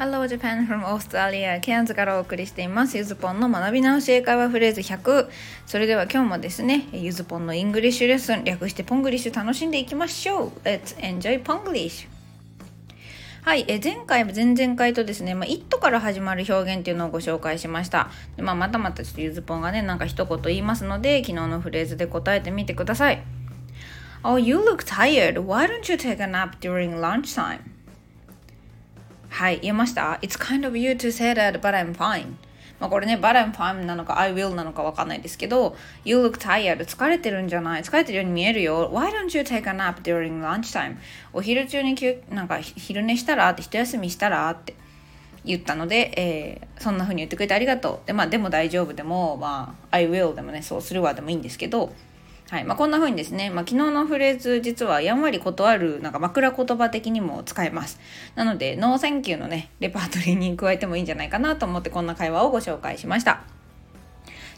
Hello Japan from Australia ケアンズからお送りしていますゆずぽんの学び直し英会話フレーズ100それでは今日もですねゆずぽんの English lesson 略してポングリッシュ楽しんでいきましょう Let's enjoy ポングリッシュはい、え前回、前々回とですね、まあ、it から始まる表現っていうのをご紹介しました。でまあ、またまたちょっとゆずぽんがね、なんか一言言いますので、昨日のフレーズで答えてみてください。Oh, you look tired. Why don't you take a nap during lunchtime? はい、言えました ?It's kind of you to say that, but I'm fine. まあこれね、but I'm fine なのか I will なのかわかんないですけど、You look tired. 疲れてるんじゃない？疲れてるように見えるよ。Why don't you take a nap during lunchtime? お昼中になんか昼寝したら？って一休みしたら？って言ったので、えー、そんな風に言ってくれてありがとう。で、まあでも大丈夫でも、まあ I will でもね、そうするわでもいいんですけど、はい。まあ、こんな風にですね、まあ、昨日のフレーズ実はやんわり断るなんか枕言葉的にも使えます。なので No thank you のねレパートリーに加えてもいいんじゃないかなと思ってこんな会話をご紹介しました。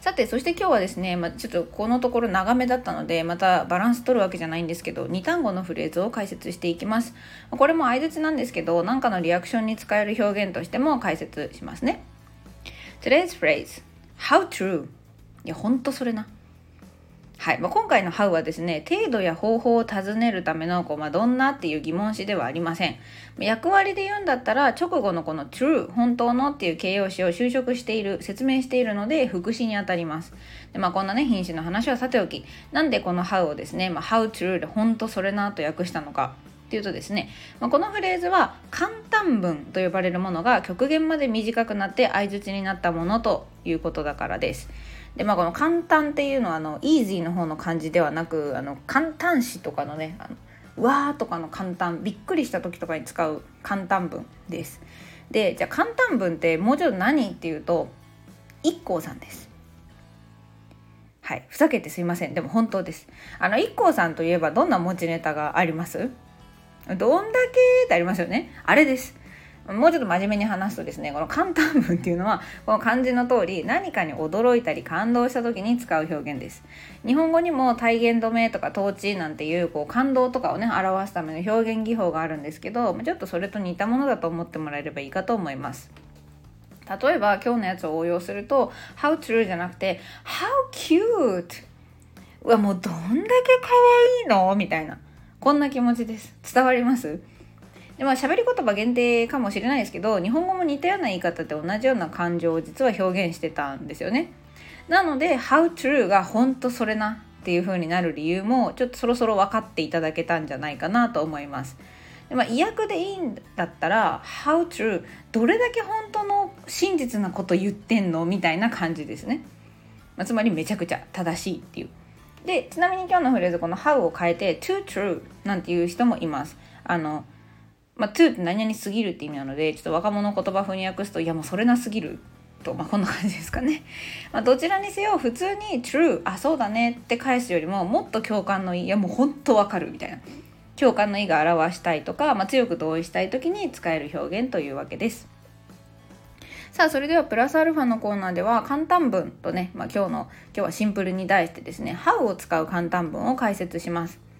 さてそして今日はですね、まあ、ちょっとこのところ長めだったのでまたバランス取るわけじゃないんですけど2単語のフレーズを解説していきます。これも相槌なんですけど何かのリアクションに使える表現としても解説しますね。Today's phrase How true いやほんとそれな。はい。まあ、今回の How はですね程度や方法を尋ねるためのこう、まあ、どんなっていう疑問詞ではありません。役割で言うんだったら直後のこの true 本当のっていう形容詞を修飾している説明しているので副詞にあたります。で、まあ、こんなね品詞の話はさておき。なんでこの How をですね、まあ、How true で本当それなと訳したのか。っていうとですね、まあ、このフレーズは簡単文と呼ばれるものが極限まで短くなって相づちになったものということだからです。でまあこの簡単っていうのはあのイージーの方の漢字ではなくあの簡単詞とかのねあのわーとかの簡単びっくりした時とかに使う簡単文です。でじゃあ簡単文ってもうちょっと何っていうと IKKO さんです。はい。ふざけてすいません。でも本当です。あの IKKO さんといえばどんな持ちネタがあります？どんだけ？ってありますよね。あれです。もうちょっと真面目に話すとですねこの簡単文っていうのはこの漢字の通り何かに驚いたり感動した時に使う表現です。日本語にも体現止めとか統治なんていうこう感動とかをね表すための表現技法があるんですけどちょっとそれと似たものだと思ってもらえればいいかと思います。例えば今日のやつを応用すると How true じゃなくて How cute うわもうどんだけ可愛いの？みたいな。こんな気持ちです。伝わります？でまあ喋り言葉限定かもしれないですけど日本語も似たような言い方って同じような感情を実は表現してたんですよね。なので「How true」が本当それなっていう風になる理由もちょっとそろそろ分かっていただけたんじゃないかなと思います。でまあ、意訳でいいんだったら「How true」どれだけ本当の真実なこと言ってんのみたいな感じですね。まあ、つまりめちゃくちゃ正しいっていう。でちなみに今日のフレーズこの「How」を変えて「too true」なんていう人もいます。あのまあ、to って何々すぎるって意味なのでちょっと若者言葉風に訳すといやもうそれなすぎると、まあ、こんな感じですかね。まあ、どちらにせよ普通に true あそうだねって返すよりももっと共感の意いやもう本当わかるみたいな共感の意が表したいとか、まあ、強く同意したい時に使える表現というわけです。さあそれではプラスアルファのコーナーでは簡単文とね、まあ、今日の今日はシンプルに題してですね How を使う簡単文を解説します。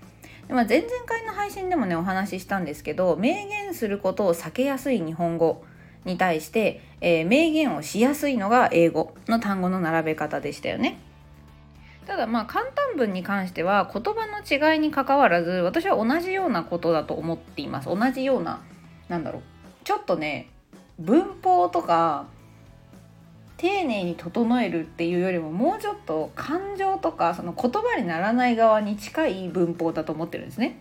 でまあ、前々回の配信でもねお話ししたんですけど明言することを避けやすい日本語に対して、えー、明言をしやすいのが英語の単語の並べ方でしたよね。ただまあ簡単文に関しては言葉の違いにかかわらず私は同じようなことだと思っています同じようななんだろうちょっとね文法とか丁寧に整えるっていうよりももうちょっと感情とかその言葉にならない側に近い文法だと思ってるんですね。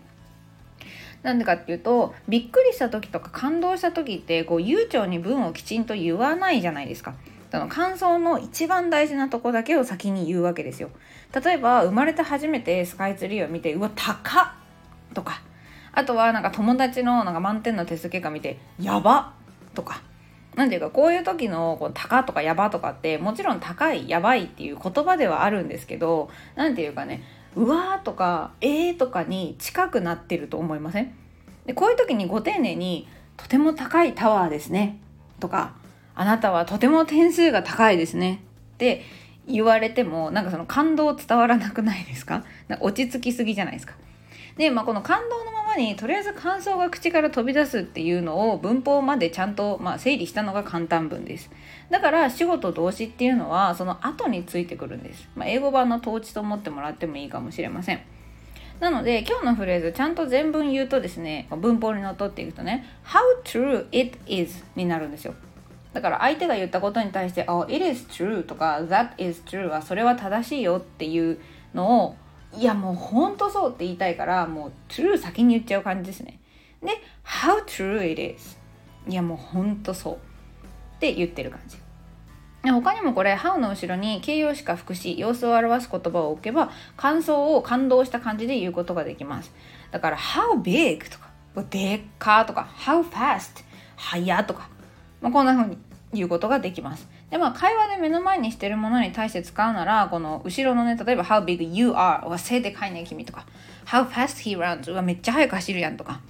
なんでかっていうとびっくりした時とか感動した時ってこう悠長に文をきちんと言わないじゃないですか。その感想の一番大事なとこだけを先に言うわけですよ。例えば生まれて初めてスカイツリーを見て「うわ高っ!」とかあとはなんか友達のなんか満点のテスト結果見て「やば!」とか何ていうかこういう時のこう高とかやばとかってもちろん高いやばいっていう言葉ではあるんですけど何ていうかねうわーとかえーとかに近くなってると思いません？でこういう時にご丁寧に「とても高いタワーですね」とか「あなたはとても点数が高いですね」って言われてもなんかその感動伝わらなくないですか？なか落ち着きすぎじゃないですか？で、まあ、この感動のま後にとりあえず感想が口から飛び出すっていうのを文法までちゃんと、まあ、整理したのが簡単文です。だから主語と動詞っていうのはその後についてくるんです、まあ、英語版の統治と思ってもらってもいいかもしれません。なので今日のフレーズちゃんと全文言うとですね文法にのっとっていくとね How true it is になるんですよ。だから相手が言ったことに対して「Oh, it is true」とか「That is true」はそれは正しいよっていうのをいやもうほんとそうって言いたいからもう true 先に言っちゃう感じですね。で How true it is いやもうほんとそうって言ってる感じ。他にもこれ How の後ろに形容詞か副詞様子を表す言葉を置けば感想を感動した感じで言うことができます。だから How big とかでっかとか How fast 早とか、まあ、こんな風に言うことができます。でまあ会話で目の前にしてるものに対して使うならこの後ろのね例えば How big you are は背でかいね君とか。How fast he runs はめっちゃ速く走るやんとか。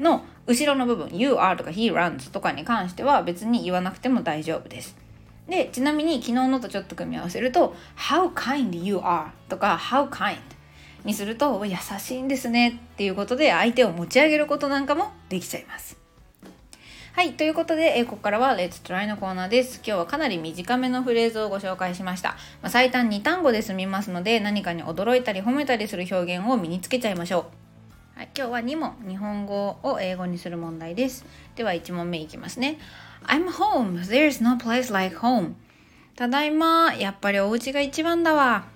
の後ろの部分 You are とか He runs とかに関しては別に言わなくても大丈夫です。でちなみに昨日のとちょっと組み合わせると How kind you are とか How kind にすると優しいんですねっていうことで相手を持ち上げることなんかもできちゃいます。はいということで、えここからは Let's Try のコーナーです今日はかなり短めのフレーズをご紹介しました、まあ、最短2単語で済みますので何かに驚いたり褒めたりする表現を身につけちゃいましょうはい、今日は2問日本語を英語にする問題ですでは1問目いきますね I'm home. There's no place like home. ただいま。やっぱりお家が一番だわ。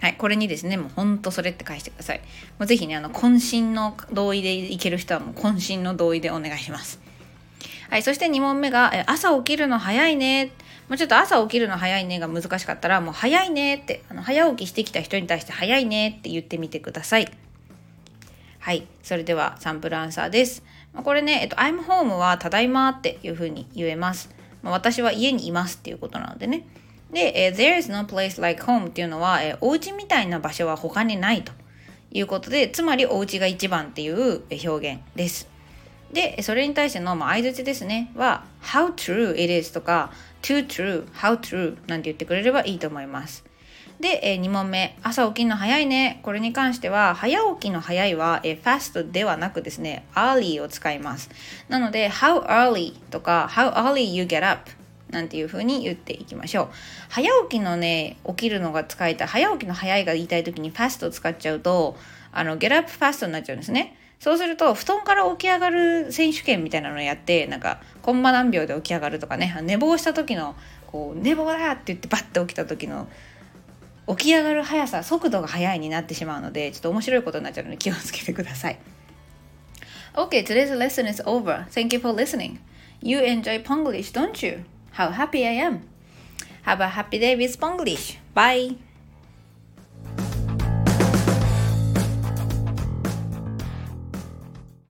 はい、これにですね、もうほんとそれって返してください。もうぜひね、あの、渾身の同意でいける人はもう渾身の同意でお願いします。はい、そして2問目が、え朝起きるの早いね。もうちょっと朝起きるの早いねが難しかったら、もう早いねって、あの早起きしてきた人に対して早いねって言ってみてください。はい、それではサンプルアンサーです。これね、えっと、I'm home はただいまっていう風に言えます。まあ、私は家にいますっていうことなのでね。で、えー、There is no place like home っていうのは、えー、お家みたいな場所は他にないということで、つまりお家が一番っていう表現です。で、それに対しての、まあ、相づちですね、は、How true it is とか、too true, how true なんて言ってくれればいいと思います。で、えー、2問目。朝起きるの早いね。これに関しては早起きの早いは、えー、fast ではなくですね early を使います。なので how early とか how early you get up なんていう風に言っていきましょう。早起きのね起きるのが使えた早起きの早いが言いたい時に fast を使っちゃうとあの get up fast になっちゃうんですね。そうすると布団から起き上がる選手権みたいなのをやってなんかコンマ何秒で起き上がるとかね寝坊した時のこう寝坊だって言ってバッて起きた時の起き上がる速さ速度が速いになってしまうのでちょっと面白いことになっちゃうので気をつけてください Okay, today's lesson is over. Thank you for listening. You enjoy Ponglish, don't you? How happy I am. Have a happy day with Ponglish. Bye.